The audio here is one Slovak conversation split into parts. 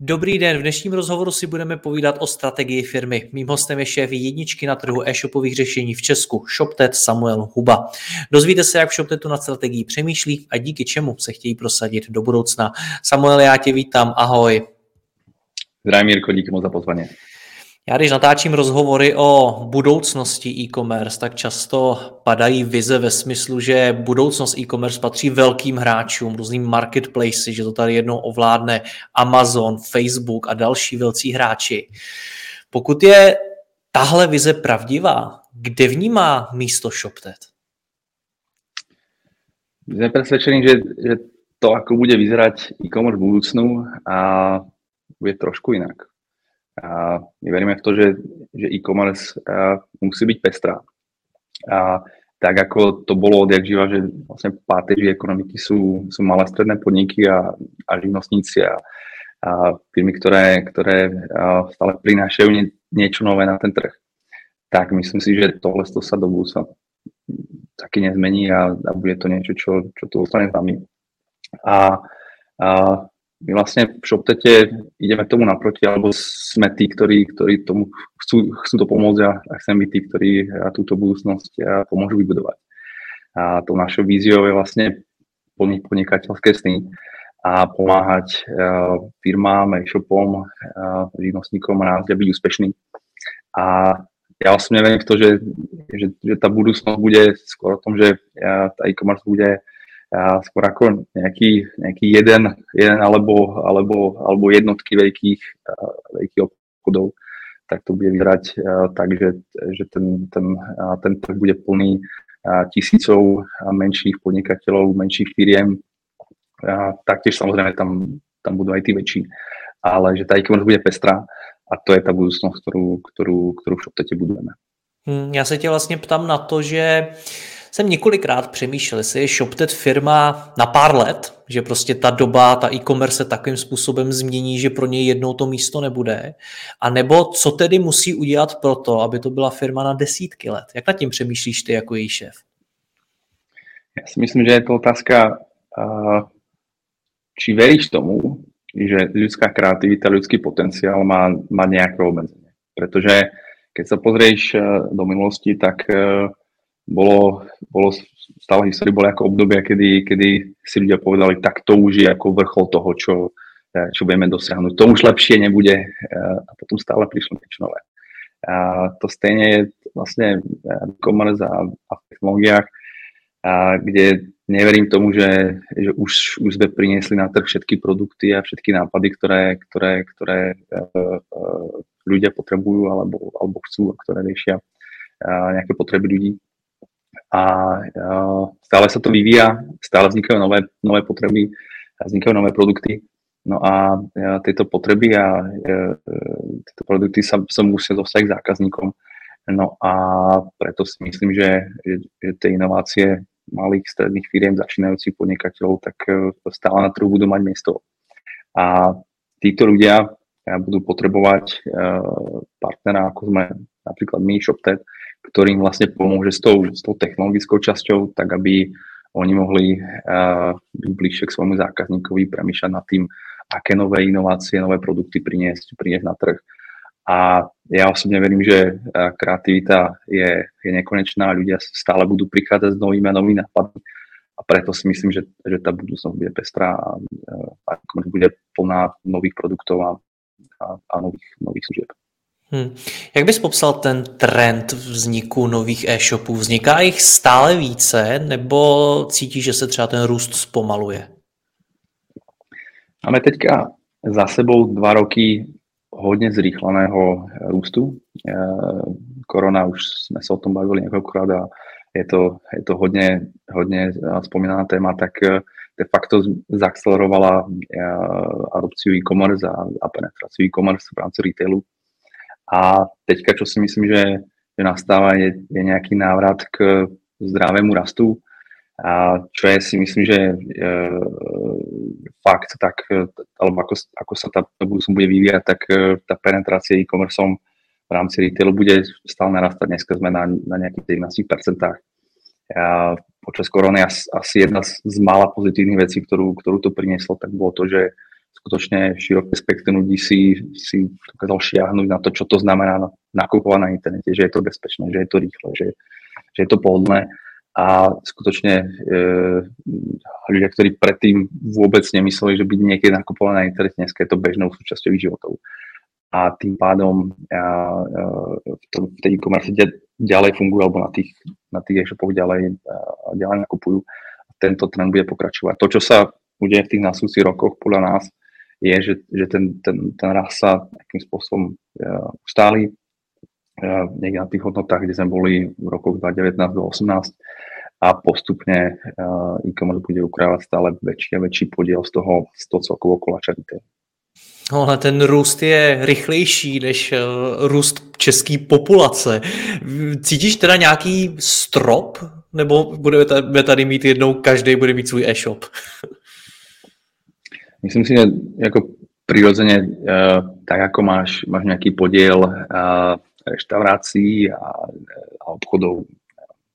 Dobrý den, v dnešním rozhovoru si budeme povídat o strategii firmy. Mým hostem je šéf jedničky na trhu e-shopových řešení v Česku, ShopTet Samuel Huba. Dozvíte se, jak v ShopTetu na strategii přemýšlí a díky čemu se chtějí prosadit do budoucna. Samuel, já tě vítám, ahoj. Zdravím Jirko, díky moc za pozvání. Já když natáčím rozhovory o budoucnosti e-commerce, tak často padají vize ve smyslu, že budoucnost e-commerce patří velkým hráčům, různým marketplaces, že to tady jednou ovládne Amazon, Facebook a další velcí hráči. Pokud je tahle vize pravdivá, kde v ní má místo ShopTet? Sme presvedčení, že, že to, ako bude vyzerať e-commerce v budúcnu, a bude trošku inak. A my veríme v to, že, že e-commerce musí byť pestrá. A tak ako to bolo odjak živa, že vlastne páteži ekonomiky sú, sú malé stredné podniky a, a živnostníci a, a firmy, ktoré, ktoré stále prinášajú nie, niečo nové na ten trh. Tak myslím si, že tohle sa do budúcna taky nezmení a, a bude to niečo, čo, čo tu ostane s nami. A, a my vlastne v ShopTete ideme tomu naproti, alebo sme tí, ktorí, ktorí tomu chcú, chcú to pomôcť a, a chcem byť tí, ktorí túto budúcnosť pomôžu vybudovať. A tou našou víziou je vlastne plniť podnikateľské sny a pomáhať uh, firmám, e-shopom, uh, živnostníkom a nás byť úspešný. A ja osobne verím v to, že, že, že tá budúcnosť bude skôr o tom, že uh, tá e-commerce bude a skôr ako nejaký, nejaký jeden, jeden alebo, alebo, alebo jednotky veľkých, veľkých obchodov, tak to bude vyhrať tak, že, že ten, ten, ten trh bude plný tisícov menších podnikateľov, menších firiem. Taktiež samozrejme tam, tam budú aj tí väčší, ale že tá e-commerce bude pestrá a to je ta budoucnost, kterou, kterou, kterou v budujeme. Hmm, já se tě vlastně ptám na to, že jsem několikrát přemýšlel, jestli je ShopTet firma na pár let, že prostě ta doba, ta e-commerce se takovým způsobem změní, že pro něj jednou to místo nebude, a nebo co tedy musí udělat pro to, aby to byla firma na desítky let. Jak nad tím přemýšlíš ty jako její šéf? Já si myslím, že je to otázka, či veríš tomu, že ľudská kreativita, ľudský potenciál má, má nejaké obmedzenie. Pretože keď sa pozrieš do minulosti, tak bolo, bolo stále histórii boli ako obdobia, kedy, kedy si ľudia povedali, tak to už je ako vrchol toho, čo, eh, čo budeme dosiahnuť. To už lepšie nebude eh, a potom stále prišlo niečo nové. A to stejne je vlastne e-commerce a, a v technológiách, a kde neverím tomu, že, že už, už sme priniesli na trh všetky produkty a všetky nápady, ktoré, ktoré, ktoré ľudia potrebujú alebo, alebo chcú a ktoré riešia nejaké potreby ľudí a stále sa to vyvíja, stále vznikajú nové, nové potreby, vznikajú nové produkty. No a tieto potreby a tieto produkty sa, sa musia dostať k zákazníkom. No a preto si myslím, že, že, tie inovácie malých, stredných firiem, začínajúcich podnikateľov, tak e, stále na trhu budú mať miesto. A títo ľudia budú potrebovať e, partnera, ako sme napríklad my, ShopTet, ktorým vlastne pomôže s tou, s tou technologickou časťou, tak aby oni mohli uh, byť bližšie k svojmu zákazníkovi, premýšľať nad tým, aké nové inovácie, nové produkty priniesť, priniesť na trh. A ja osobne verím, že kreativita je, je nekonečná, ľudia stále budú prichádzať s novými a novými nápadmi a preto si myslím, že, že tá budúcnosť bude pestrá a, a bude plná nových produktov a, a, a nových, nových služieb. Hmm. Jak bys popsal ten trend vzniku nových e-shopů? Vzniká jich stále více, nebo cítíš, že se třeba ten růst zpomaluje? Máme teďka za sebou dva roky hodně zrýchleného růstu. Korona, už jsme se o tom bavili několikrát a je to, je to hodně, hodně spomínaná téma, tak de facto zaakcelerovala adopciu e-commerce a, a penetraci e-commerce v rámci retailu. A teďka, čo si myslím, že, že nastáva, je, je nejaký návrat k zdravému rastu, a čo je si myslím, že e, fakt, tak, alebo ako, ako sa tá budúcnosť bude vyvíjať, tak e, tá penetrácia e-commerce v rámci retailu bude stále narastať. Dneska sme na, na nejakých 17%. A počas korony asi, jedna z mála pozitívnych vecí, ktorú, ktorú to prinieslo, tak bolo to, že skutočne široké spektrum ľudí si, si dokázal šiahnuť na to, čo to znamená nakupovať na internete, že je to bezpečné, že je to rýchle, že, že je to pohodlné a skutočne e, ľudia, ktorí predtým vôbec nemysleli, že by niekedy nakupovali na internete, dneska je to bežnou súčasťou ich životov. A tým pádom a, a, v, to, v tej e-commerce ďalej fungujú, alebo na tých, na tých e-shopoch ďalej, a, ďalej nakupujú. Tento trend bude pokračovať. To, čo sa udeje v tých nasúcich rokoch, podľa nás, je, že, že ten, ten, ten rast sa nejakým spôsobom uh, ustáli uh, niekde na tých hodnotách, kde sme boli v rokoch 2019 do 2018 a postupne uh, e-commerce bude ukrávať stále väčší a väčší podiel z toho, z toho celkovo koláča No, ale ten růst je rychlejší než růst české populace. Cítíš teda nějaký strop? Nebo budeme tady mít jednou, každý bude mít svůj e-shop? Myslím si, že ako prirodzene, uh, tak ako máš, máš nejaký podiel uh, reštaurácií a, a obchodov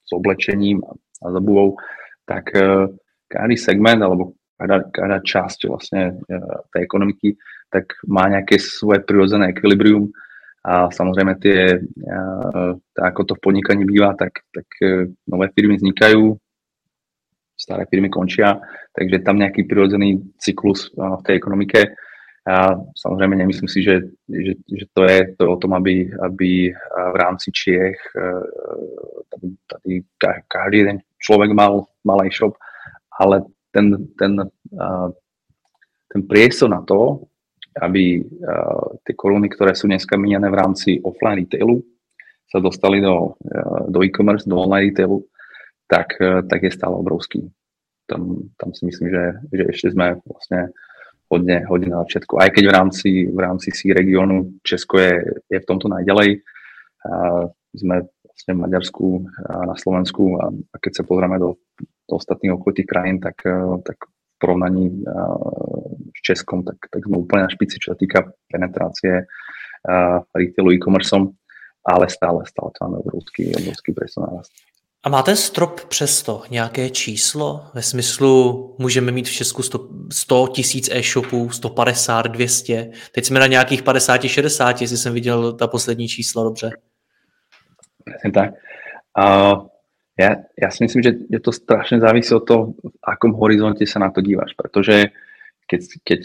s oblečením a, a zabuvou, tak každý segment alebo každá, každá časť vlastne tej ekonomiky tak má nejaké svoje prirodzené ekvilibrium. A samozrejme tie, ako to v podnikaní býva, tak, tak nové firmy vznikajú, staré firmy končia, takže tam nejaký prirodzený cyklus v tej ekonomike. A samozrejme nemyslím si, že, že, že to, je, to o tom, aby, aby v rámci Čiech tady, tady každý jeden človek mal, mal e-shop, ale ten, ten, ten priestor na to, aby tie koruny, ktoré sú dneska míňané v rámci offline retailu, sa dostali do, do e-commerce, do online retailu, tak, eh, tak je stále obrovský. Tam, tam si myslím, že, že ešte sme vlastne hodne, hodne na začiatku. Aj keď v rámci, v rámci si regiónu Česko je, je v tomto najďalej. A sme vlastne v Maďarsku a na Slovensku a, a keď sa pozrieme do, do ostatných okolitých krajín, tak, eh, tak v porovnaní a, s Českom, tak, tak sme úplne na špici, čo sa týka penetrácie retailu e-commerce, ale stále, stále to máme obrovský, obrovský presun a máte strop přesto nějaké číslo? Ve smyslu, můžeme mít v Česku 100, 100 tisíc e-shopů, 150, 200. Teď jsme na nějakých 50, 60, jestli jsem viděl ta poslední čísla dobře. Presne tak. Uh, ja, ja si myslím, že je to strašne závisí od toho, v akom horizonte sa na to díváš, pretože keď, keď,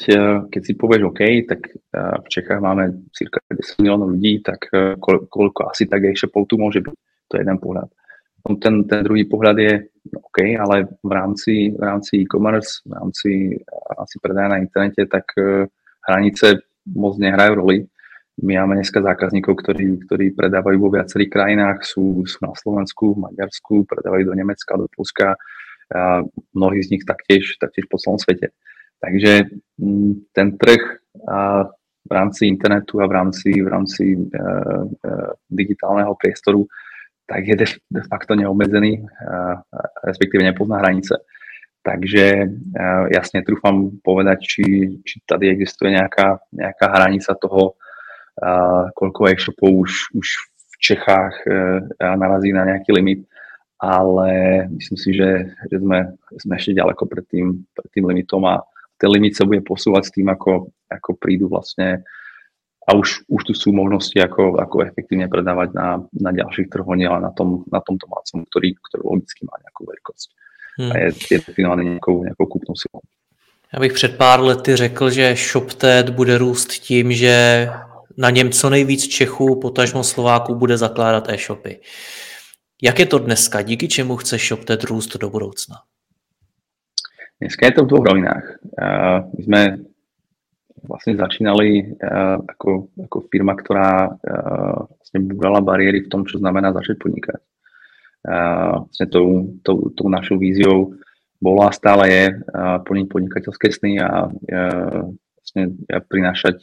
keď si povieš OK, tak v Čechách máme cirka 10 miliónov ľudí, tak koľko asi tak e-shopov tu môže byť? To je jeden pohľad ten, ten druhý pohľad je OK, ale v rámci, v rámci e-commerce, v rámci, v rámci predaja na internete, tak uh, hranice moc nehrajú roli. My máme dneska zákazníkov, ktorí, ktorí predávajú vo viacerých krajinách, sú, sú na Slovensku, v Maďarsku, predávajú do Nemecka, do Polska, a mnohí z nich taktiež, taktiež po celom svete. Takže mm, ten trh v rámci internetu a v rámci, v rámci e, e, digitálneho priestoru tak je de, facto neobmedzený, respektíve nepozná hranice. Takže jasne trúfam povedať, či, či tady existuje nejaká, nejaká hranica toho, koľko e-shopov už, už v Čechách narazí na nejaký limit, ale myslím si, že, že sme, sme ešte ďaleko pred tým, pred tým limitom a ten limit sa bude posúvať s tým, ako, ako prídu vlastne a už, už tu sú možnosti, ako, ako efektívne predávať na, na ďalších trhoch, ale na tom, na tom domácom, ktorý, ktorý logicky má nejakú veľkosť. Hmm. A je, je definovaný nejakou, nejakou kúpnou silou. Já bych před pár lety řekl, že ShopTed bude růst tím, že na něm co nejvíc Čechů, potažmo Slováků bude zakládat e-shopy. Jak je to dneska? Díky čemu chce ShopTed růst do budoucna? Dneska je to v dvoch rovinách. My sme vlastne začínali uh, ako, ako firma, ktorá uh, vlastne búrala bariéry v tom, čo znamená začať podnikať. vlastne tou, tou, tou našou víziou bolo a stále je plniť podnikateľské sny a vlastne prinášať,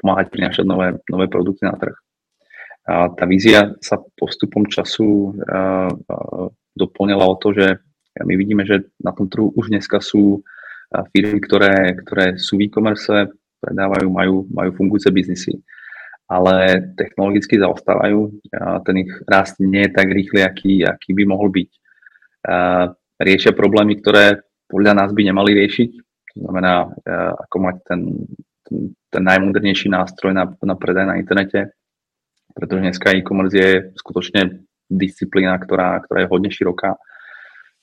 pomáhať prinášať nové, nové produkty na trh. A tá vízia sa postupom času doplňala o to, že my vidíme, že na tom trhu už dneska sú firmy, ktoré, ktoré sú v e-commerce, predávajú, majú, majú fungujúce biznisy, ale technologicky zaostávajú. Ten ich rast nie je tak rýchly, aký, aký by mohol byť. Riešia problémy, ktoré podľa nás by nemali riešiť. To znamená, ako mať ten, ten, ten najmodernejší nástroj na, na predaj na internete, pretože dneska e-commerce je skutočne disciplína, ktorá, ktorá je hodne široká.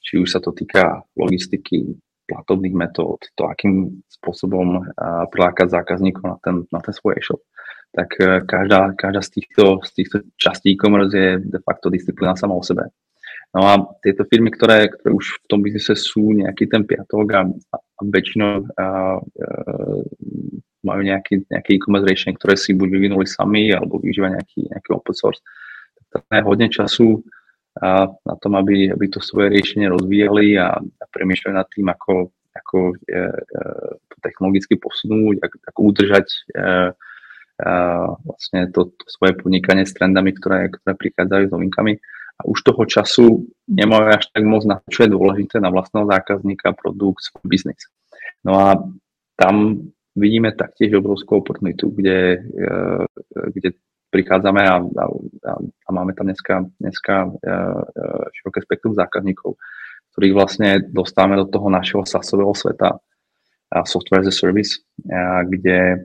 Či už sa to týka logistiky, platobných metód, to, akým spôsobom prilákať zákazníkov na ten, na ten svoj e-shop, tak e, každá, každá z týchto, z týchto častí e-commerce je de facto disciplína sama o sebe. No a tieto firmy, ktoré, ktoré už v tom biznise sú nejaký ten piatok a, a väčšinou a, a, e, majú nejaký, nejaký e-commerce riešenie, ktoré si buď vyvinuli sami, alebo využívajú nejaký, nejaký open source, tak je hodne času a na tom, aby, aby to svoje riešenie rozvíjali a, a premýšľali nad tým, ako, ako je, to technologicky posunúť, ako, ako udržať e, e, vlastne to, to svoje podnikanie s trendami, ktoré, ktoré prichádzajú s novinkami. A už toho času nemajú až tak moc na čo je dôležité na vlastného zákazníka, produkt, svoj biznis. No a tam vidíme taktiež obrovskú oportunitu, kde, e, kde prichádzame a, a, a máme tam dneska, dneska e, e, široké spektrum zákazníkov, ktorých vlastne dostávame do toho našeho SaaSového sveta, software as a service, kde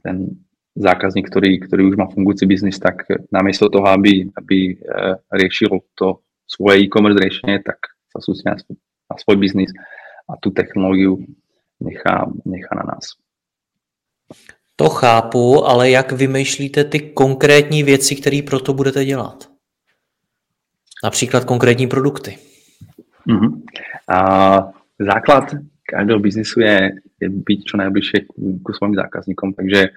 ten zákazník, ktorý, ktorý už má fungujúci biznis, tak namiesto toho, aby, aby e, riešil to svoje e-commerce riešenie, tak sa sústredí na, svoj, na svoj biznis a tú technológiu nechá, nechá na nás. To chápu, ale jak vymýšlíte ty konkrétní věci, které pro to budete dělat? Například konkrétní produkty. Uh-huh. A základ každého biznisu je, je byť čo najbližšie ku svojim zákazníkom, takže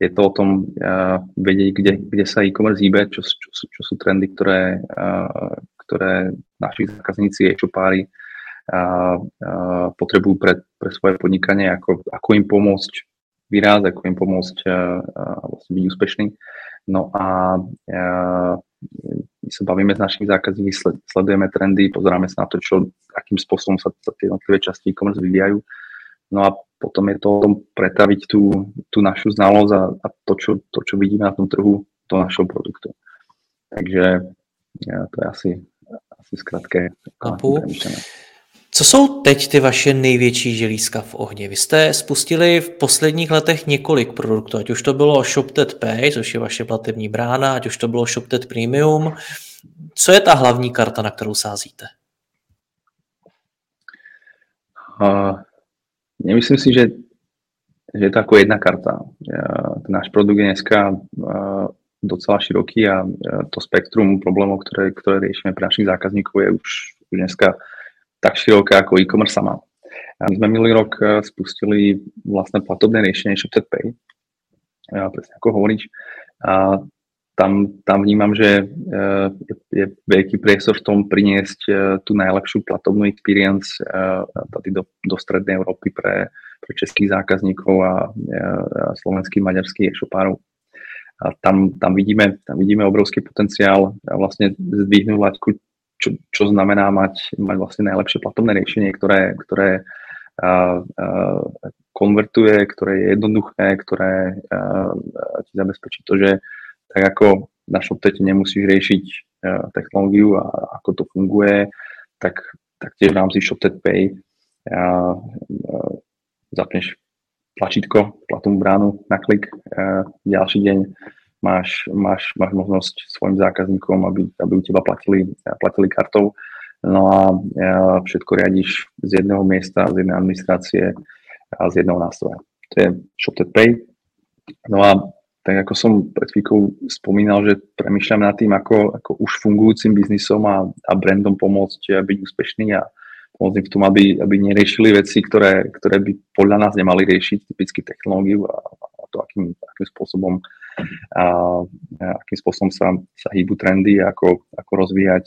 je to o tom uh, vedieť, kde, kde sa e-commerce hýbe, čo, čo, čo, čo sú trendy, ktoré, uh, ktoré naši zákazníci, e-shopári uh, uh, potrebujú pre, pre svoje podnikanie, ako, ako im pomôcť výraz, ako im pomôcť uh, vlastne byť úspešný. No a uh, my sa bavíme s našimi zákazníkmi, sledujeme trendy, pozeráme sa na to, čo, akým spôsobom sa, sa tie jednotlivé časti e-commerce vyvíjajú. No a potom je to o tom pretaviť tú, tú našu znalosť a, a to, čo, to, čo vidíme na tom trhu, do našeho produktu. Takže ja, to je asi, asi zkrátke. Co jsou teď ty vaše největší želízka v ohni? Vy jste spustili v posledních letech několik produktů, ať už to bylo ShopTed Pay, což je vaše platební brána, ať už to bylo ShopTed Premium. Co je ta hlavní karta, na kterou sázíte? Uh, nemyslím si, že, že je to ako jedna karta. Uh, náš produkt je dneska uh, docela široký a uh, to spektrum problémov, ktoré, ktoré riešime pre našich zákazníkov je už, už dneska tak široké ako e-commerce sama. My sme minulý rok eh, spustili vlastné platobné riešenie ShopTet Pay, ja, presne ako hovoríš. A tam, tam vnímam, že uh, je, je veľký priestor v tom priniesť tú najlepšiu platobnú experience tady do, do strednej Európy pre, pre českých zákazníkov a, a slovenských, maďarských e-shopárov. A tam, tam, vidíme, tam vidíme obrovský potenciál vlastne zdvihnúť laťku čo, čo znamená mať, mať vlastne najlepšie platobné riešenie, ktoré, ktoré uh, uh, konvertuje, ktoré je jednoduché, ktoré uh, ti zabezpečí to, že tak ako na ShopTete nemusíš riešiť uh, technológiu a ako to funguje, tak, tiež v rámci ShopTet Pay uh, uh, zapneš tlačítko, platnú bránu na klik, uh, ďalší deň máš, máš, máš možnosť svojim zákazníkom, aby, aby u teba platili, platili kartou. No a všetko riadiš z jedného miesta, z jednej administrácie a z jedného nástroja. To je ShopTet Pay. No a tak ako som pred chvíľkou spomínal, že premyšľam nad tým, ako, ako už fungujúcim biznisom a, a brandom pomôcť byť úspešný a pomôcť v tom, aby, aby neriešili veci, ktoré, ktoré by podľa nás nemali riešiť, typicky technológiu a, a to, akým, akým spôsobom a, akým spôsobom sa, sa hýbu trendy, ako, ako rozvíjať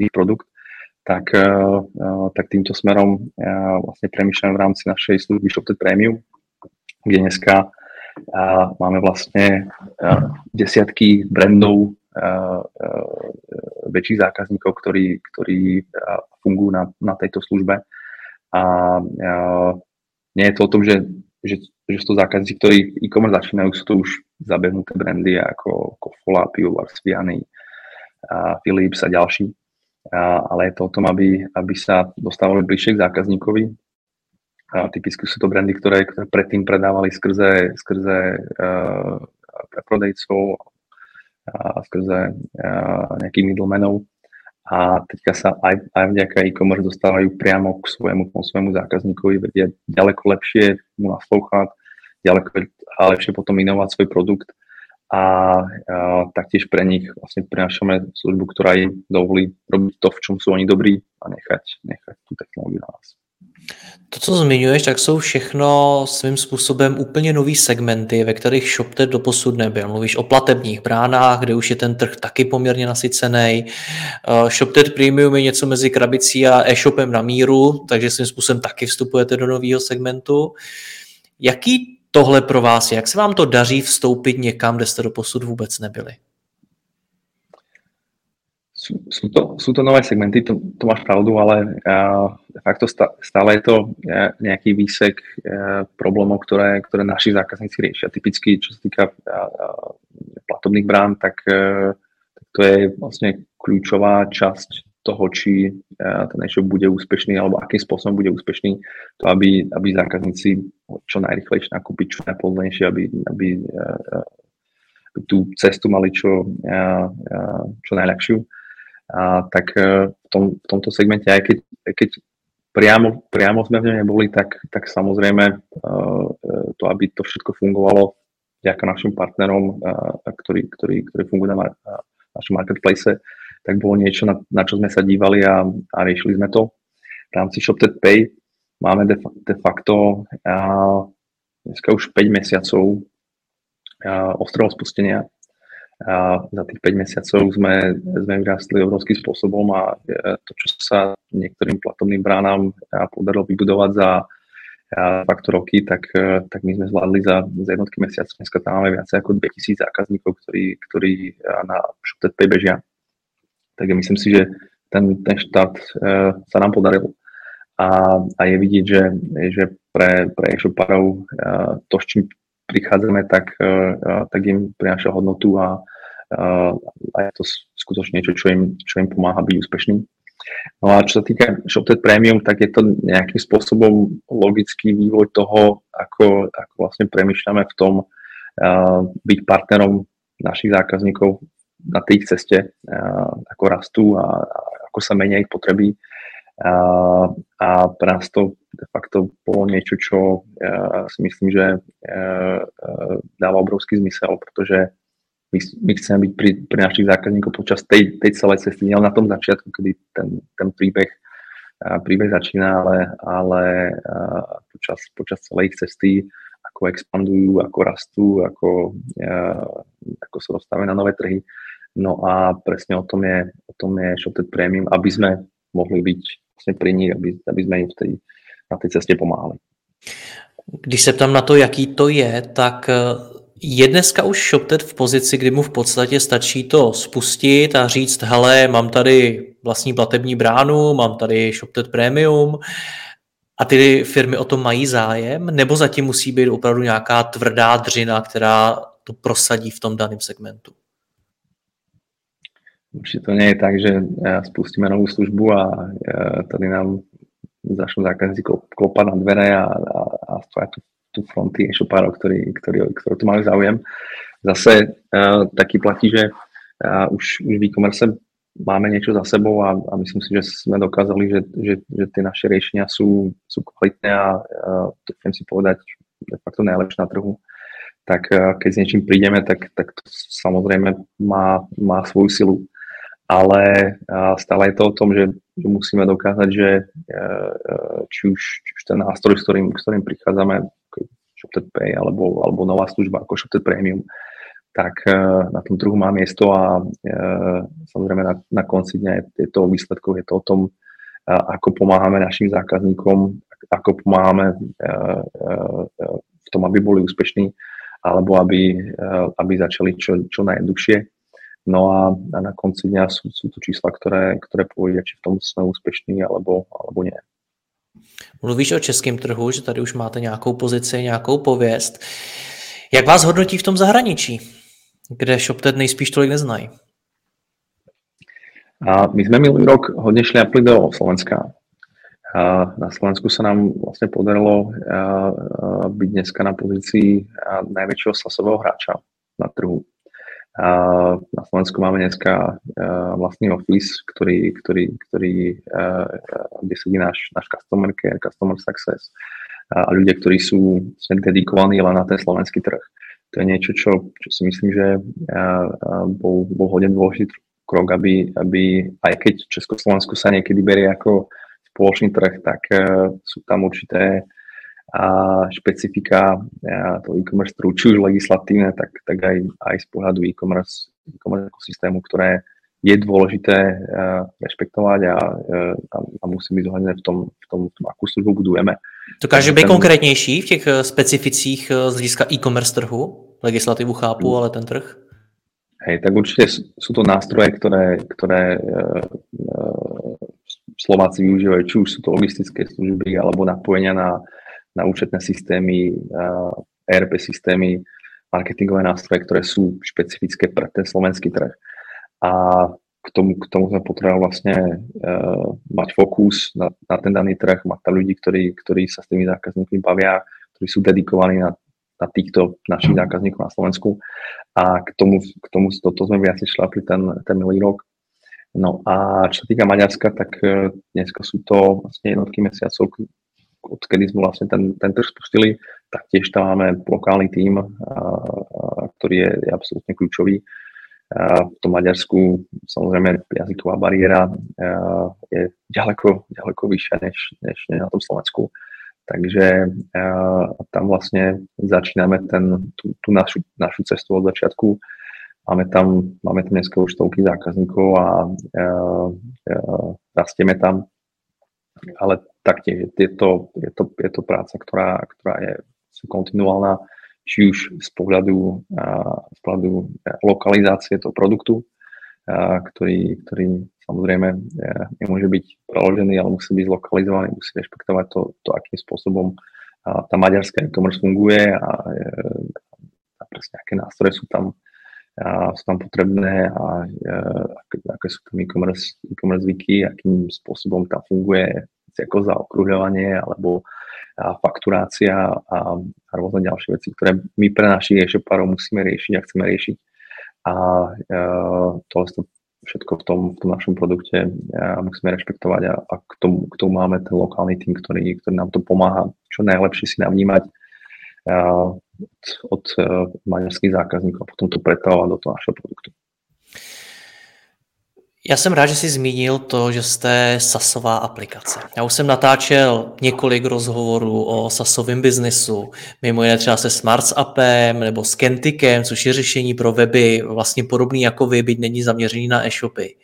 ich produkt, tak, tak týmto smerom vlastne premýšľam v rámci našej služby ShopTed Premium, kde dneska máme vlastne desiatky brandov väčších zákazníkov, ktorí, ktorí fungujú na, na tejto službe. A, nie je to o tom, že, že, že sú to zákazníci, ktorí e-commerce začínajú, sú to už zabehnuté brandy ako Kofola, Pivovar, Sviany, Philips a ďalší. A, ale je to o tom, aby, aby sa dostávali bližšie k zákazníkovi. A typicky sú to brandy, ktoré, ktoré predtým predávali skrze, skrze uh, preprodejcov a skrze uh, nejakých middlemenov a teďka sa aj, aj vďaka e-commerce dostávajú priamo k svojemu, k svojemu zákazníkovi, vedia ďaleko lepšie mu naslouchat, ďaleko lepšie potom inovať svoj produkt a, a taktiež pre nich vlastne prinášame službu, ktorá im dovolí robiť to, v čom sú oni dobrí a nechať, nechať tú technológiu na nás. To, co zmiňuješ, tak jsou všechno svým způsobem úplně nový segmenty, ve kterých ShopTed doposud nebyl. Mluvíš o platebních bránách, kde už je ten trh taky poměrně nasycený. ShopTed Premium je něco mezi krabicí a e-shopem na míru, takže svým způsobem taky vstupujete do nového segmentu. Jaký tohle pro vás je? Jak se vám to daří vstoupit někam, kde jste doposud vůbec nebyli? Sú, sú, to, sú to nové segmenty, to, to máš pravdu, ale uh, de facto stále je to uh, nejaký výsek uh, problémov, ktoré, ktoré naši zákazníci riešia. Typicky, čo sa týka uh, uh, platobných brán, tak, uh, to je vlastne kľúčová časť toho, či uh, ten e-shop bude úspešný alebo akým spôsobom bude úspešný, to aby, aby zákazníci čo najrychlejšie nakúpiť, čo najpohodlnejšie, aby, aby uh, tú cestu mali čo, čo najľahšiu a, tak e, v, tom, v tomto segmente, aj keď, keď priamo, priamo sme v ňom neboli, tak, tak samozrejme uh, to, aby to všetko fungovalo vďaka našim partnerom, ktorí, ktorí, ktorí fungujú na, na našom marketplace, tak bolo niečo, na, na čo sme sa dívali a, a riešili sme to. V rámci ShopTed Pay máme de, de facto uh, dneska už 5 mesiacov uh, ostrého spustenia a za tých 5 mesiacov sme, sme vyrastli obrovským spôsobom a to, čo sa niektorým platobným bránám podarilo vybudovať za faktor roky, tak, tak my sme zvládli za, za jednotky mesiacov. Dneska tam máme viacej ako 2000 zákazníkov, ktorí, ktorí na ShopTP bežia. Takže myslím si, že ten, ten štát e, sa nám podaril. A, a je vidieť, že, že pre, pre e-shoparov e, to, s čím prichádzame, tak, e, tak im prináša hodnotu a, a je to skutočne niečo, čo im, čo im pomáha byť úspešným. No a čo sa týka ShopTed Premium, tak je to nejakým spôsobom logický vývoj toho, ako, ako vlastne premyšľame v tom uh, byť partnerom našich zákazníkov na tej ceste, uh, ako rastú a, a ako sa menia ich potreby. Uh, a pre nás to de facto bolo niečo, čo uh, si myslím, že uh, uh, dáva obrovský zmysel, pretože my, my chceme byť pri, pri našich zákazníkov počas tej, tej celej cesty, nielen na tom začiatku, kedy ten, ten príbeh, príbeh začína, ale, ale počas, počas celej ich cesty, ako expandujú, ako rastú, ako, ako sa dostávajú na nové trhy. No a presne o tom je, o tom je ShopTed Premium, aby sme mohli byť vlastne pri nich, aby, aby sme im v tej, na tej ceste pomáhali. Když se ptám na to, jaký to je, tak je dneska už ShopTed v pozici, kdy mu v podstatě stačí to spustit a říct, hele, mám tady vlastní platební bránu, mám tady ShopTed Premium a ty firmy o to mají zájem, nebo zatím musí být opravdu nějaká tvrdá dřina, která to prosadí v tom daném segmentu? Určite to nie je tak, že spustíme novú službu a tady nám začnú zákazníci klopať na dvere a, a, a tu tu fronty e-shopárov, ktorí, ktorí, ktorí to majú záujem. Zase uh, taký platí, že už, už v e-commerce máme niečo za sebou a, a myslím si, že sme dokázali, že, že, že tie naše riešenia sú, sú kvalitné a uh, to chcem si povedať de facto najlepšie na trhu. Tak keď s niečím prídeme, tak, tak to samozrejme má, má svoju silu. Ale stále je to o tom, že, musíme dokázať, že uh, či, už, či už ten nástroj, s ktorým, s ktorým prichádzame, ShopTed Pay alebo, alebo nová služba ako ShopTed Premium, tak na tom trhu má miesto a samozrejme na, na konci dňa je to výsledkov, je to o tom, ako pomáhame našim zákazníkom, ako pomáhame v tom, aby boli úspešní alebo aby, aby začali čo, čo najjednoduchšie. No a, a na konci dňa sú, sú to čísla, ktoré, ktoré povedia, či v tom sme úspešní alebo, alebo nie. Mluvíš o českém trhu, že tady už máte nějakou pozici, nějakou pověst. Jak vás hodnotí v tom zahraničí, kde ShopTed nejspíš tolik neznají? A my sme minulý rok hodne šliapli do Slovenska. A na Slovensku sa nám vlastne podarilo byť dneska na pozícii najväčšieho slasového hráča na trhu. Na Slovensku máme dneska vlastný office, ktorý, ktorý, ktorý, kde sedí náš, náš customer care, customer success a ľudia, ktorí sú dedikovaní len na ten slovenský trh. To je niečo, čo, čo si myslím, že bol, bol hodne dôležitý krok, aby, aby aj keď Československu sa niekedy berie ako spoločný trh, tak sú tam určité a špecifika toho e-commerce trhu, či už legislatívne, tak, tak aj, aj z pohľadu e-commerce, e-commerce ekosystému, ktoré je dôležité uh, rešpektovať a, uh, a, musí byť zohľadné v tom, v, tom, v tom, akú službu budujeme. Dokáže být ten... konkrétnější v těch specificích z hlediska e-commerce trhu? Legislativu chápu, mm. ale ten trh? Hej, tak určite sú to nástroje, ktoré, ktoré uh, Slováci využívajú, či už sú to logistické služby alebo napojenia na, na účetné systémy, ERP systémy, marketingové nástroje, ktoré sú špecifické pre ten slovenský trh. A k tomu, k tomu sme potrebovali vlastne uh, mať fokus na, na ten daný trh, mať tam ľudí, ktorí, ktorí sa s tými zákazníkmi bavia, ktorí sú dedikovaní na na týchto našich zákazníkov na Slovensku. A k tomu, k tomu toto sme viac šlapli ten, ten milý rok. No a čo sa týka Maďarska, tak e, dneska sú to vlastne jednotky mesiacov, odkedy sme vlastne ten, ten trh spustili, tak tiež tam máme lokálny tím, ktorý je, je absolútne kľúčový. V tom Maďarsku samozrejme jazyková bariéra je ďaleko, ďaleko vyššia než, než na tom Slovensku. Takže tam vlastne začíname ten, tú, tú našu, našu cestu od začiatku. Máme tam, máme tam dneska už stovky zákazníkov a rastieme tam. Ale taktiež je to, je to, je to práca, ktorá, ktorá je kontinuálna, či už z pohľadu, z pohľadu lokalizácie toho produktu, ktorý, ktorý samozrejme nemôže byť preložený, ale musí byť zlokalizovaný, musí rešpektovať to, to akým spôsobom tá maďarská e-commerce funguje a, a presne aké nástroje sú tam, a sú tam potrebné a, a aké, sú tam e-commerce, e-commerce zvyky, akým spôsobom tam funguje ako zaokruhľovanie alebo fakturácia a, a rôzne ďalšie veci, ktoré my pre našich e-shopárov musíme riešiť a chceme riešiť. A e, to všetko v tom, v tom našom produkte a musíme rešpektovať a, a k, tomu, k tomu máme ten lokálny tým, ktorý, ktorý nám to pomáha čo najlepšie si navnímať od e, maďarských zákazníkov a potom to pretavovať do toho našeho produktu. Já jsem rád, že jsi zmínil to, že jste sasová aplikace. Já už jsem natáčel několik rozhovorů o sasovém biznesu, mimo jiné třeba se Smarts Appem nebo s Kentikem, což je řešení pro weby vlastně podobný jako vy, byť není zaměřený na e-shopy.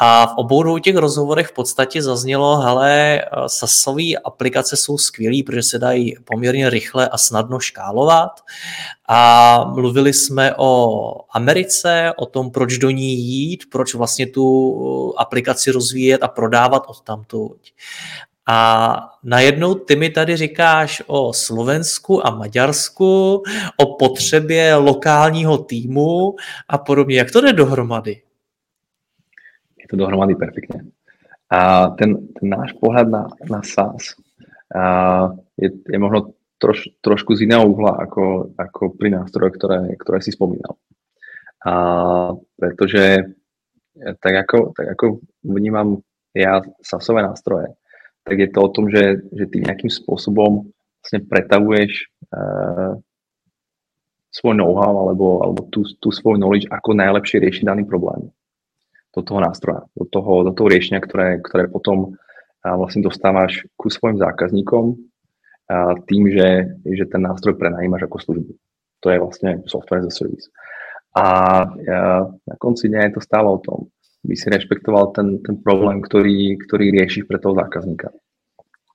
A v obou těch rozhovorech v podstatě zaznělo, hele, sasové aplikace jsou skvělý, protože se dají poměrně rychle a snadno škálovat. A mluvili jsme o Americe, o tom, proč do ní jít, proč vlastně tu aplikaci rozvíjet a prodávat od tamtud. A najednou ty mi tady říkáš o Slovensku a Maďarsku, o potřebě lokálního týmu a podobně. Jak to jde dohromady? To dohromady perfektne. A ten, ten náš pohľad na, na SaaS a je, je možno troš, trošku z iného uhla ako, ako pri nástroje, ktoré, ktoré si spomínal. A pretože tak ako, tak ako vnímam ja SaaSové nástroje, tak je to o tom, že, že ty nejakým spôsobom vlastne pretavuješ uh, svoj know-how alebo, alebo tú, tú svoj knowledge, ako najlepšie riešiť daný problém do toho nástroja, do toho, do toho riešenia, ktoré, ktoré potom vlastne dostávaš ku svojim zákazníkom tým, že, že ten nástroj prenajímaš ako službu. To je vlastne software as a service. A na konci dňa je to stále o tom, by si rešpektoval ten, ten problém, ktorý, ktorý riešiš pre toho zákazníka.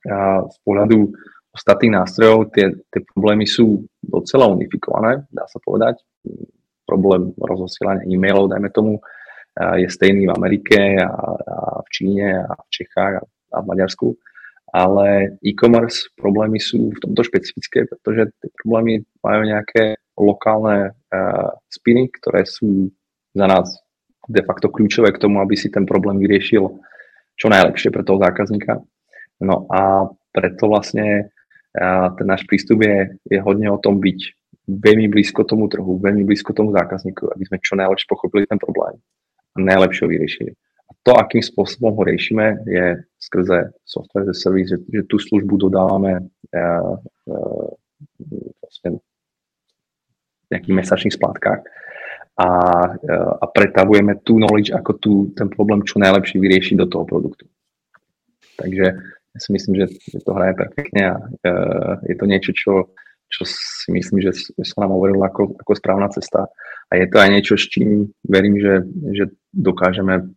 A z pohľadu ostatných nástrojov tie, tie problémy sú docela unifikované, dá sa povedať. Problém rozosielania e-mailov, dajme tomu, je stejný v Amerike a, a v Číne a v Čechách a, a v Maďarsku ale e-commerce problémy sú v tomto špecifické, pretože tie problémy majú nejaké lokálne uh, spiny, ktoré sú za nás de facto kľúčové k tomu, aby si ten problém vyriešil čo najlepšie pre toho zákazníka. No a preto vlastne uh, ten náš prístup je, je hodne o tom byť veľmi blízko tomu trhu, veľmi blízko tomu zákazníku, aby sme čo najlepšie pochopili ten problém najlepšie ho vyriešili to, akým spôsobom ho riešime, je skrze software as a service, že, že tú službu dodávame uh, uh, vlastne v nejakých mesačných splátkach a, uh, a pretavujeme tú knowledge, ako tú, ten problém čo najlepšie vyriešiť do toho produktu. Takže ja si myslím, že, to hraje perfektne a uh, je to niečo, čo, čo si myslím, že sa nám hovorilo ako, ako správna cesta. A je to aj niečo, s čím verím, že, že dokážeme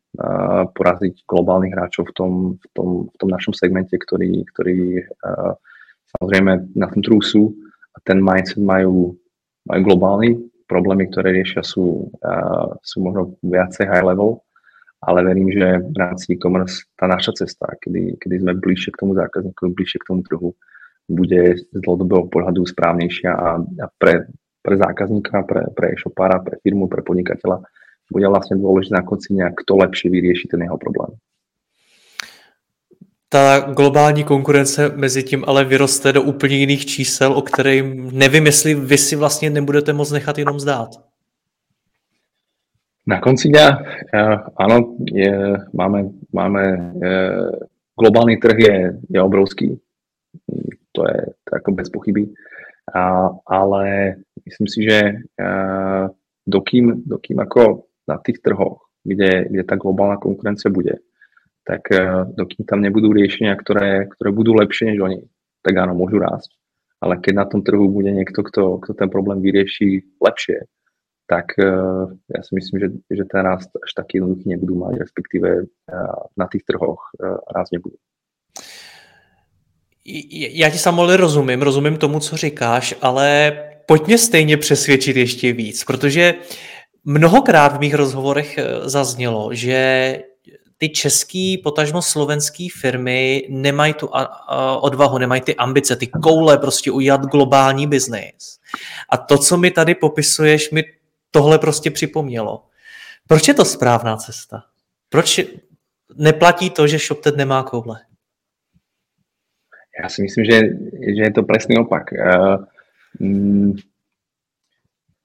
poraziť globálnych hráčov v tom, v tom, v tom našom segmente, ktorí, ktorí samozrejme na tom trhu sú a ten mindset majú, majú globálny. Problémy, ktoré riešia sú, sú možno viacej high level, ale verím, že v rámci e-commerce tá naša cesta, kedy, kedy sme bližšie k tomu zákazníkovi, bližšie k tomu trhu, bude z dlhodobého pohľadu správnejšia a, a pre, pre zákazníka, pre, pre e-shopára, pre firmu, pre podnikateľa bude vlastne dôležité na konci nejak kto lepšie vyrieši ten jeho problém. Ta globální konkurence mezi tím ale vyroste do úplně jiných čísel, o kterých nevím, jestli vy si vlastně nebudete moc nechat jenom zdát. Na konci dňa, áno, je, máme, máme uh, globálny trh je, je obrovský, to je, to je ako bez pochyby, uh, ale myslím si, že uh, dokým, dokým ako na tých trhoch, kde, kde tá globálna konkurencia bude, tak uh, dokým tam nebudú riešenia, ktoré, ktoré budú lepšie než oni, tak áno, môžu rásť. Ale keď na tom trhu bude niekto, kto, kto ten problém vyrieši lepšie, tak uh, ja si myslím, že, že ten rast až taký jednoduchý nebudú mať, respektíve uh, na tých trhoch uh, rásť nebudú. Já ti samozřejmě rozumím, rozumím tomu, co říkáš, ale pojďme stejně přesvědčit ještě víc, protože Mnohokrát v mých rozhovorech eh, zaznělo, že ty český, potažmo slovenský firmy nemají tu odvahu, nemají ty ambice, ty koule prostě udělat globální biznis. A to, co mi tady popisuješ, mi tohle prostě připomnělo. Proč je to správná cesta? Proč neplatí to, že ShopTed nemá koule? Já si myslím, že, že je to presný opak. Uh, mm,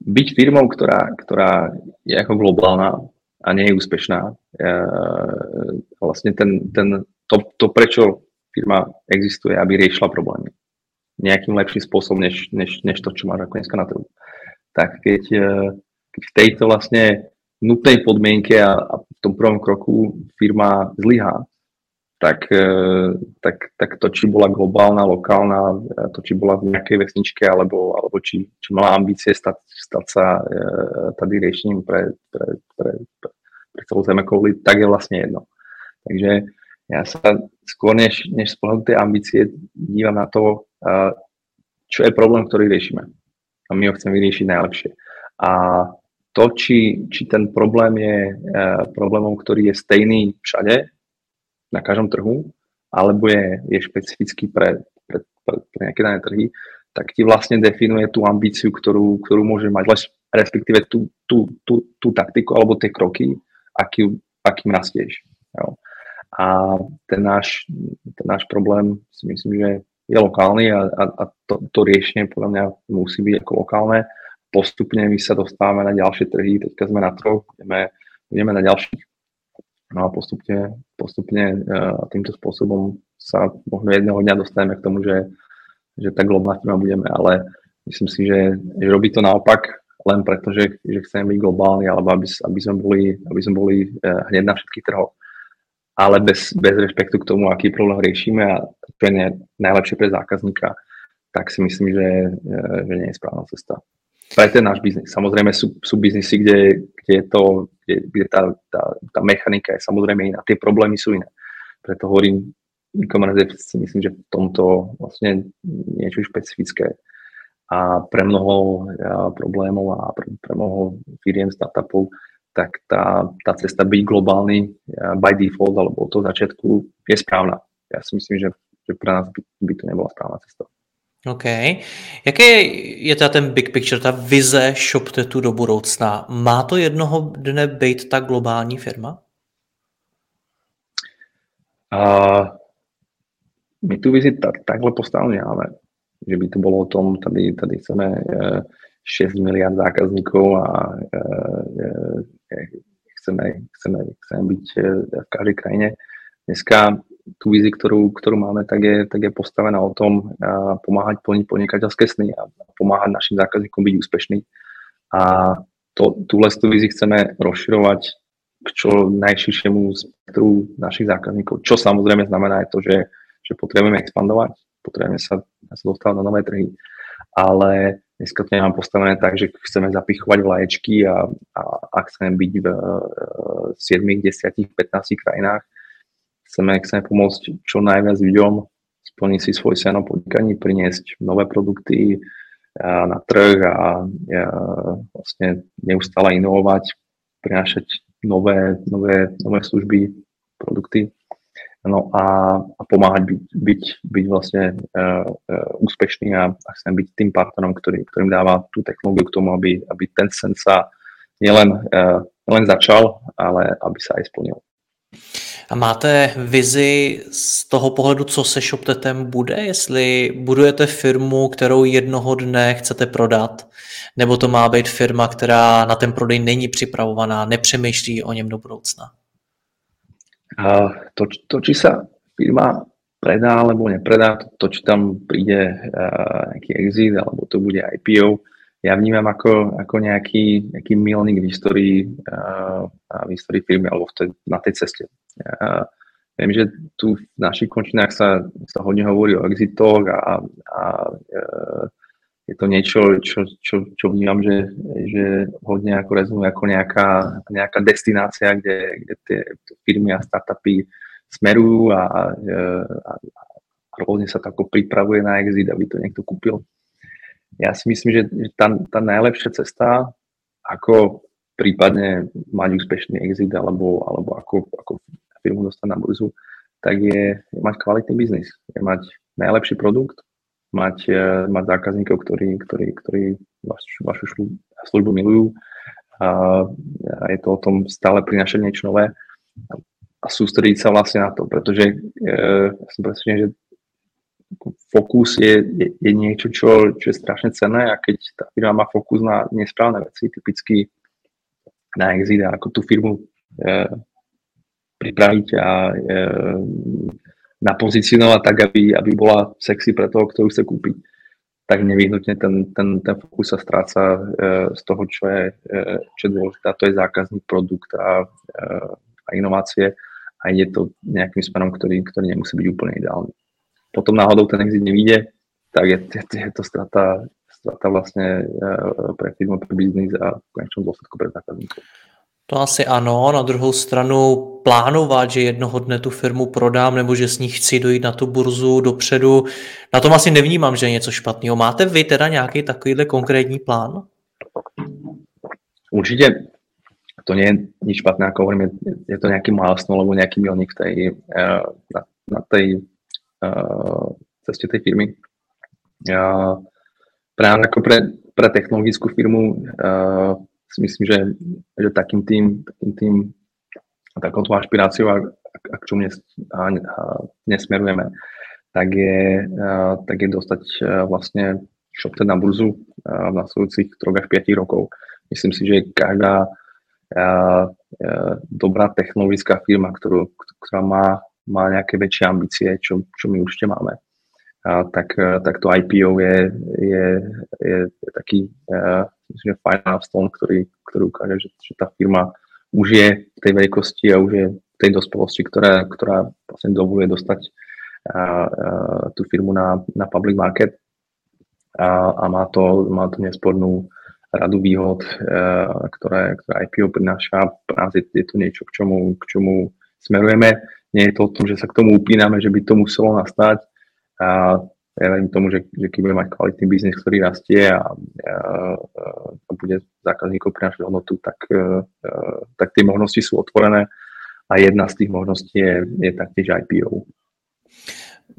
byť firmou, ktorá, ktorá je ako globálna a nie je úspešná, vlastne ten, ten, to, to, prečo firma existuje, aby riešila problémy nejakým lepším spôsobom, než, než, než to, čo máš ako dneska na trhu. Tak keď, e, keď v tejto vlastne nutnej podmienke a, a v tom prvom kroku firma zlyhá, tak, e, tak, tak to, či bola globálna, lokálna, e, to, či bola v nejakej vesničke, alebo, alebo či, či mala ambície stať, stať sa e, tady riešením pre, pre, pre, pre, pre celú zemekouli, tak je vlastne jedno. Takže ja sa skôr než, než z pohľadu tej ambície dívam na to, čo je problém, ktorý riešime. A my ho chceme vyriešiť najlepšie. A to, či, či ten problém je problémom, ktorý je stejný všade, na každom trhu, alebo je, je špecifický pre, pre, pre, pre nejaké dané trhy, tak ti vlastne definuje tú ambíciu, ktorú, ktorú môže mať, respektíve tú, tú, tú, tú taktiku alebo tie kroky, aký, akým rastieš. Jo. A ten náš, ten náš problém si myslím, že je lokálny a, a, a to, to riešenie podľa mňa musí byť ako lokálne. Postupne my sa dostávame na ďalšie trhy, teďka sme na troch, budeme, budeme na ďalších No a postupne, postupne uh, týmto spôsobom sa možno jedného dňa dostaneme k tomu, že, že tak globálna firma budeme, ale myslím si, že, že robí to naopak len preto, že, že chceme byť globálni, alebo aby, aby sme boli, aby sme boli uh, hneď na všetkých trhoch. Ale bez, bez rešpektu k tomu, aký problém riešime a to je najlepšie pre zákazníka. tak si myslím, že, že nie je správna cesta. Pre ten náš biznis. Samozrejme sú, sú biznisy, kde, kde, to, kde, kde tá, tá, tá mechanika je samozrejme iná. Tie problémy sú iné. Preto hovorím, e-commerce si myslím, že v tomto vlastne niečo špecifické. A pre mnoho problémov a pre, pre mnoho firiem, startupov, tak tá, tá cesta byť globálny by default alebo od toho začiatku je správna. Ja si myslím, že, že pre nás by, by to nebola správna cesta. OK. Jaký je teda ten big picture, ta vize ShopTetu do budoucna? Má to jednoho dne být ta globální firma? Uh, my tu vizi tak, takhle postavenú nemáme. Že by to bolo o tom, tady, tady chceme uh, 6 miliard zákazníkov a uh, uh, chceme, chceme, chceme byť v každej krajine. Dneska tú vizi, ktorú, ktorú máme, tak je, tak je postavená o tom pomáhať plniť podnikateľské sny a pomáhať našim zákazníkom byť úspešný. A to, túhle tú vizi chceme rozširovať k čo najširšiemu spektru našich zákazníkov, čo samozrejme znamená aj to, že, že potrebujeme expandovať, potrebujeme sa, sa dostávať na nové trhy, ale dneska to nemám postavené tak, že chceme zapichovať vlaječky a, a, a chceme byť v, v 7, 10, 15 krajinách, Chceme, chceme pomôcť čo najviac ľuďom splniť si svoj sen o podnikaní, priniesť nové produkty na trh a vlastne neustále inovovať, prinášať nové, nové, nové služby, produkty no a, a pomáhať byť, byť, byť vlastne uh, úspešný a, a chcem byť tým partnerom, ktorý, ktorým dáva tú technológiu k tomu, aby, aby ten sen sa nielen, uh, nielen začal, ale aby sa aj splnil. A máte vizi z toho pohledu, co se ShopTetem bude? Jestli budujete firmu, kterou jednoho dne chcete prodat, nebo to má být firma, která na ten prodej není připravovaná, nepřemýšlí o něm do budoucna? Uh, to, to, či sa firma predá alebo nepredá, to, to či tam príde nejaký exit alebo to bude IPO, ja vnímam ako, ako nejaký, nejaký milník v histórii, uh, v histórii firmy alebo v tej, na tej ceste. Uh, viem, že tu v našich končinách sa, sa hodne hovorí o exitoch a, a uh, je to niečo, čo, čo, čo vnímam, že, že hodne ako rezonuje ako nejaká, nejaká destinácia, kde, kde tie firmy a startupy smerujú a, a, a, rôzne sa to ako pripravuje na exit, aby to niekto kúpil ja si myslím, že tá, tá najlepšia cesta, ako prípadne mať úspešný exit alebo, alebo ako, ako firmu dostať na burzu, tak je, mať kvalitný biznis. Je mať najlepší produkt, mať, e, mať zákazníkov, ktorí, ktorí, ktorí vaš, vašu službu milujú. A, je to o tom stále prinašať niečo nové a sústrediť sa vlastne na to, pretože e, som presvedčený, že fokus je, je, je niečo, čo, čo je strašne cenné a keď tá firma má fokus na nesprávne veci, typicky na exit a ako tú firmu e, pripraviť a e, napozicionovať tak, aby, aby bola sexy pre toho, kto chce kúpiť, tak nevyhnutne ten, ten, ten fokus sa stráca e, z toho, čo je, e, čo je dôležité, a to je zákazník, produkt a, e, a inovácie. A ide to nejakým smerom, ktorý, ktorý nemusí byť úplne ideálny potom náhodou ten exit nevíde, tak je, je, je to strata, strata vlastne eh, pre firmu, pre biznis a v konečnom dôsledku pre zákazníkov. To asi ano, na druhou stranu plánovat, že jednoho dne tu firmu prodám nebo že s ní chci dojít na tu burzu dopředu, na tom asi nevnímám, že je něco špatného. Máte vy teda nějaký takovýhle konkrétní plán? Určitě to nie je nič špatné, ako hovorím, je, je to nejaký milestone alebo nejaký milník v tej, eh, na, na tej ceste tej firmy. Ja, práve ako pre, pre technologickú firmu uh, si myslím, že, že takým tým, takým tým takouto ašpiráciou, a, a k čomu nes, a, a nesmerujeme, tak je, uh, tak je dostať uh, vlastne ShopTed na burzu uh, v nasledujúcich 3 až 5 rokov. Myslím si, že každá uh, uh, dobrá technologická firma, ktorú, ktorá má má nejaké väčšie ambície, čo, čo my určite máme. A tak, e, tak to IPO je, je, je, taký uh, myslím, že fajn milestone, ktorý, ktorý ukáže, že, že tá firma už je v tej veľkosti a už je v tej dospelosti, ktorá, ktorá vlastne dovoluje dostať uh, uh, tú firmu na, na public market. a, a má, to, má to nespornú radu výhod, ktoré, ktoré IPO prináša. Pre je to niečo, k čomu, k čomu smerujeme. Nie je to o tom, že sa k tomu upíname, že by to muselo nastať. A ja verím tomu, že, že keď budeme mať kvalitný biznis, ktorý rastie a, a, a bude zákazníkov prinášať hodnotu, tak, a, tak tie možnosti sú otvorené a jedna z tých možností je, je taktiež IPO.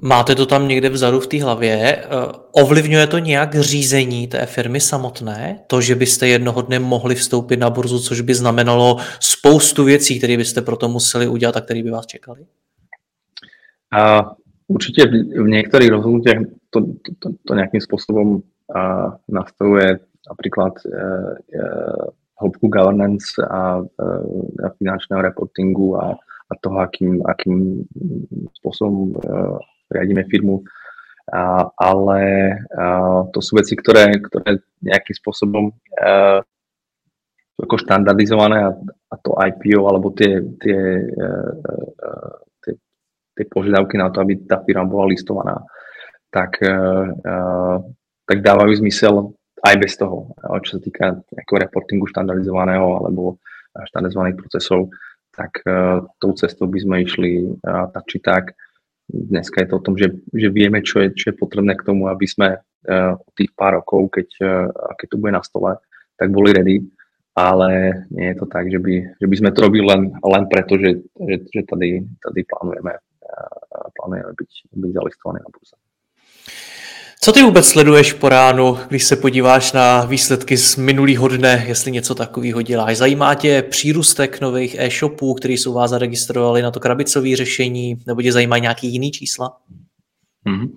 Máte to tam někde vzadu v té hlavě. Eh, ovlivňuje to nějak řízení té firmy samotné? To, že byste jednoho dne mohli vstoupit na burzu, což by znamenalo spoustu věcí, které byste proto museli udělat a které by vás čekali? A určitě v některých rozhodnutiach to, to, to, to nějakým způsobem a, nastavuje například e, e, hĺbku governance a, a finančného reportingu a, a toho, akým, akým spôsobom riadíme firmu, a, ale a, to sú veci, ktoré, ktoré nejakým spôsobom a, ako štandardizované a, a to IPO alebo tie, tie, a, a, tie, tie požiadavky na to, aby tá firma bola listovaná, tak, a, tak dávajú zmysel aj bez toho, čo sa týka nejakého reportingu štandardizovaného alebo štandardizovaných procesov, tak uh, tou cestou by sme išli uh, tak či tak. Dneska je to o tom, že, že vieme, čo je, čo je potrebné k tomu, aby sme uh, tých pár rokov, keď, uh, keď to bude na stole, tak boli ready. Ale nie je to tak, že by, že by sme to robili len, len preto, že, že, že tady, tady plánujeme, uh, plánujeme byť, byť zalistovaní na burze. Co ty vůbec sleduješ po ránu, když se podíváš na výsledky z minulého dne, jestli něco takového děláš? Zajímá tě přírůstek nových e-shopů, který jsou vás zaregistrovali na to krabicové řešení, nebo tě zajímají nějaký jiný čísla? Mm-hmm.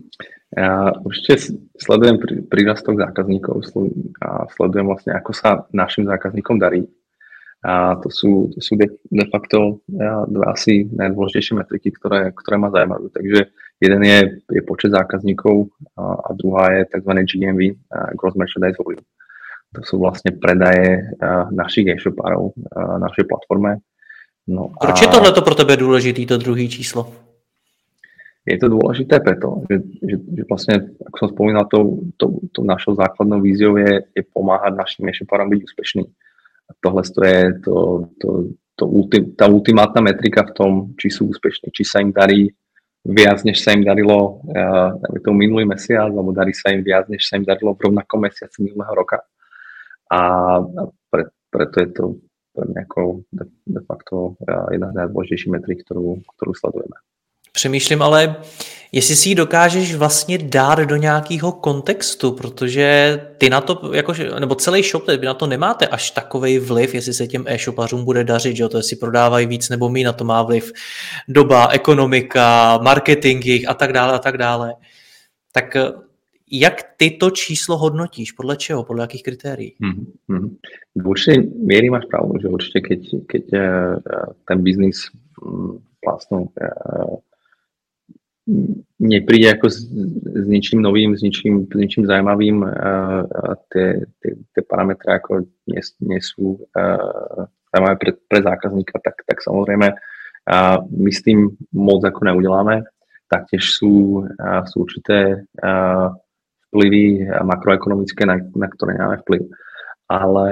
Ja určite sledujem prírastok zákazníkov a sledujem vlastne, ako sa našim zákazníkom darí. A to sú, to sú de, facto dva asi najdôležitejšie metriky, ktoré, ktoré ma zaujímajú. Takže Jeden je, je počet zákazníkov a, a druhá je tzv. GMV, Gross Merchandise Volume. To sú vlastne predaje našich e-shopárov na našej platforme. No a... Proč je tohleto pro tebe důležitý, to druhý číslo? Je to dôležité preto, že, že, že vlastne, ako som spomínal, tou, to, to našou základnou víziou je, je pomáhať našim e-shopárom byť úspešný. A tohle to je to, to, to, to, tá ultimátna metrika v tom, či sú úspešní, či sa im darí viac, než sa im darilo uh, tomu minulý mesiac, alebo darí sa im viac, než sa im darilo v rovnakom mesiaci minulého roka. A pre, preto je to pre mňa de, facto uh, jedna z najdôležitejších metrik, ktorú, ktorú sledujeme. Přemýšlím ale, jestli si ji dokážeš vlastně dát do nějakého kontextu, protože ty na to, jakože, nebo celý shop, vy na to nemáte až takový vliv, jestli se těm e-shopařům bude dařit, že to jestli prodávají víc nebo mí, na to má vliv doba, ekonomika, marketing a tak dále a tak dále. Tak eh, jak ty to číslo hodnotíš? Podle čeho? Podle jakých kritérií? Mm-hmm. V určitej miery máš pravdu, že určite keď, keď uh, ten biznis um, vlastne uh, nepríde ako s, s ničím novým, s ničím, s ničím zaujímavým. Tie parametre ako nie, nie sú uh, zaujímavé pre, pre zákazníka, tak, tak samozrejme uh, my s tým moc ako neudeláme. Taktiež sú, uh, sú určité uh, vplyvy makroekonomické, na, na ktoré nemáme vplyv. Ale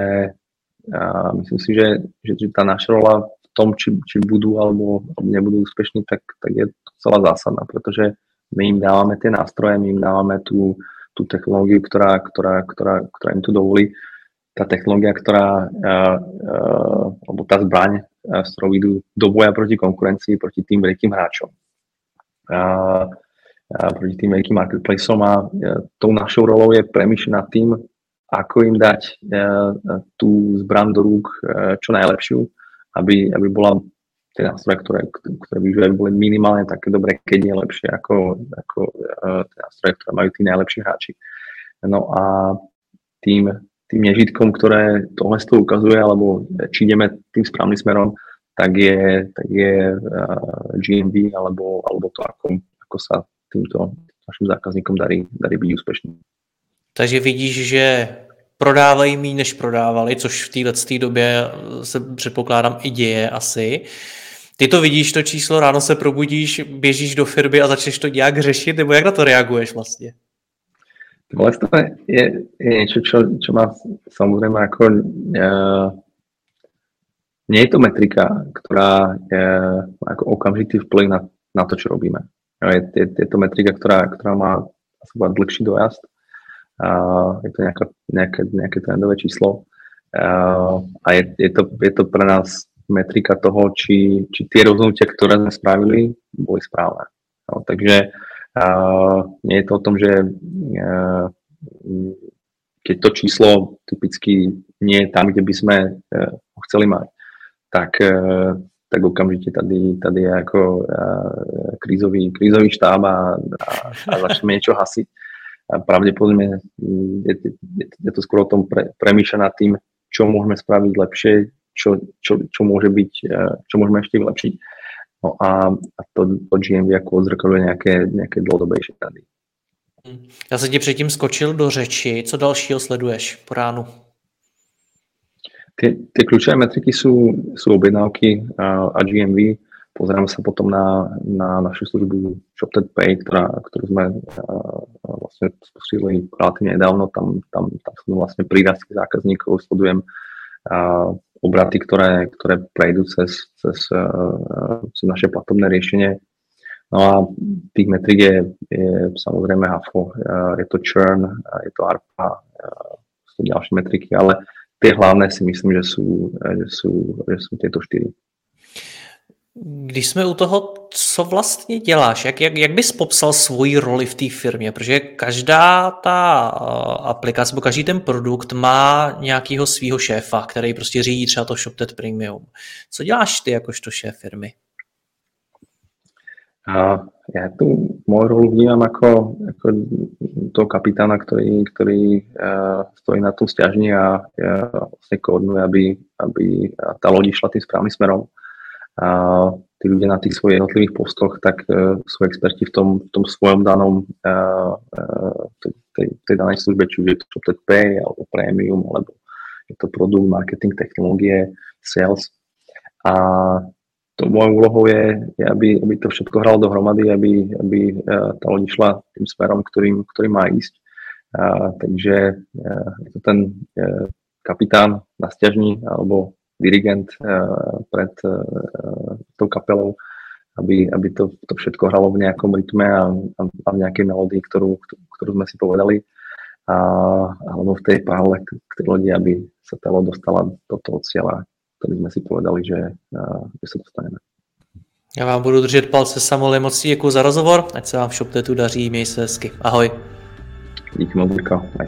uh, myslím si, že, že, že tá naša rola tom, či, či budú alebo nebudú úspešní, tak, tak je to celá zásadná, pretože my im dávame tie nástroje, my im dávame tú, tú technológiu, ktorá, ktorá, ktorá, ktorá im tu dovolí. Tá technológia, ktorá, uh, uh, alebo tá zbraň, uh, s ktorou idú do boja proti konkurencii, proti tým veľkým hráčom. Uh, proti tým veľkým marketplaceom a tou našou rolou je premýšľať nad tým, ako im dať uh, tú zbran do rúk čo najlepšiu, aby, aby bola tie nástroje, ktoré, ktoré využívajú, boli minimálne také dobré, keď nie lepšie ako, ako uh, tie nástroje, ktoré majú tí najlepší hráči. No a tým, tým nežitkom, ktoré tohle toho ukazuje, alebo či ideme tým správnym smerom, tak je, tak je eh, GMV alebo, alebo to, ako, ako sa týmto našim zákazníkom darí, darí byť úspešný. Takže vidíš, že prodávají méně, než prodávali, což v této době se předpokládám i děje asi. Ty to vidíš, to číslo, ráno se probudíš, běžíš do firmy a začneš to nějak řešit, nebo jak na to reaguješ vlastně? Vlastne je, je niečo, čo, čo má samozrejme ako... Uh, nie je to metrika, ktorá je ako okamžitý vplyv na, na to, čo robíme. Je, je, je to metrika, ktorá, ktorá má dlhší dojazd. Je to nejaká, nejaké, nejaké trendové číslo. Uh, a je, je, to, je to pre nás metrika toho, či, či tie rozhodnutia, ktoré sme spravili, boli správne. No, takže uh, nie je to o tom, že uh, keď to číslo typicky nie je tam, kde by sme uh, ho chceli mať, tak, uh, tak okamžite tady, tady je ako uh, krízový, krízový štáb a, a, a začneme niečo hasiť. A pravdepodobne je, je, je to skôr o tom pre, premýšľať nad tým, čo môžeme spraviť lepšie, čo, čo, čo môže byť, čo môžeme ešte vylepšiť No a, a to, to GMV jako odzrkadluje nějaké, nějaké dlouhodobější trendy. Já se ti předtím skočil do řeči. Co dalšího sleduješ po ránu? Ty, ty kľúčové metriky sú, sú objednávky a, a GMV. Pozerám sa potom na, na našu službu ShopTed Pay, ktorá, ktorú sme a, a vlastne spustili relatívne nedávno. Tam, tam, tam sú vlastne prírastky zákazníkov, sledujem a, obraty, ktoré, ktoré prejdú cez, cez, cez naše platobné riešenie. No a tých metrik je, je samozrejme HAFO, je to churn, je to ARPA, sú ďalšie metriky, ale tie hlavné si myslím, že sú, že sú, že sú tieto štyri. Když jsme u toho, co vlastně děláš? Jak, jak, jak bys popsal svoji roli v té firmě? Protože každá ta eh, aplikace, nebo každý ten produkt má nějakého svého šéfa, který prostě řídí třeba to ShopTet Premium. Co děláš ty jakožto šéf firmy? A ja tu moju rolu vnímam ako, ako toho kapitána, ktorý, ktorý uh, stojí na tom stiažni a uh, vlastne koordinuje, aby, aby tá loď išla tým správnym smerom a tí ľudia na tých svojich jednotlivých postoch, tak uh, sú experti v tom, v tom svojom danom uh, uh, tej, tej danej službe, či už je to Shopted Pay, alebo Premium, alebo je to produkt, marketing, technológie, sales. A to mojou úlohou je, je aby, aby to všetko hralo dohromady, aby, aby tá loď išla tým smerom, ktorým, ktorým má ísť. Uh, takže je to ten kapitán na stiažni alebo dirigent eh, pred eh, tou kapelou, aby, aby to, to všetko hralo v nejakom rytme a, a v nejakej melódii, ktorú, ktorú sme si povedali. A, alebo v tej pále k tej lodi, aby sa tá dostala do toho cieľa, ktorý sme si povedali, že, eh, že sa dostaneme. Já vám budu držet palce, Samuel, moc děkuji za rozhovor, ať se vám v ShopTetu daří, měj se hezky. Ahoj. Díky moc. Aj